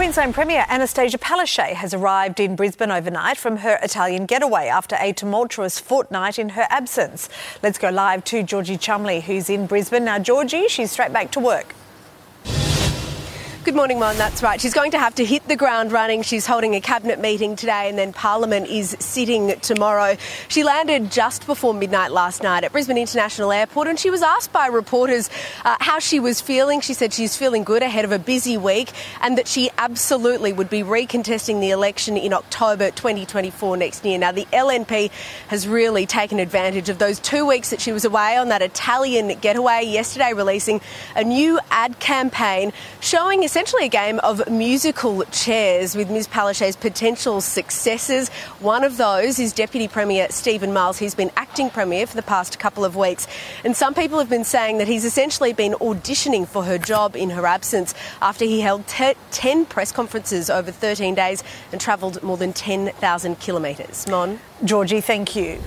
Queensland Premier Anastasia Palaszczuk has arrived in Brisbane overnight from her Italian getaway after a tumultuous fortnight in her absence. Let's go live to Georgie Chumley, who's in Brisbane. Now, Georgie, she's straight back to work. Good morning, Mon. That's right. She's going to have to hit the ground running. She's holding a cabinet meeting today, and then Parliament is sitting tomorrow. She landed just before midnight last night at Brisbane International Airport, and she was asked by reporters uh, how she was feeling. She said she's feeling good ahead of a busy week, and that she absolutely would be recontesting the election in October 2024 next year. Now, the LNP has really taken advantage of those two weeks that she was away on that Italian getaway. Yesterday, releasing a new ad campaign showing essentially a game of musical chairs with Ms Palaszczuk's potential successors. One of those is Deputy Premier Stephen Miles. He's been acting Premier for the past couple of weeks. And some people have been saying that he's essentially been auditioning for her job in her absence after he held te- 10 press conferences over 13 days and travelled more than 10,000 kilometres. Mon? Georgie, thank you.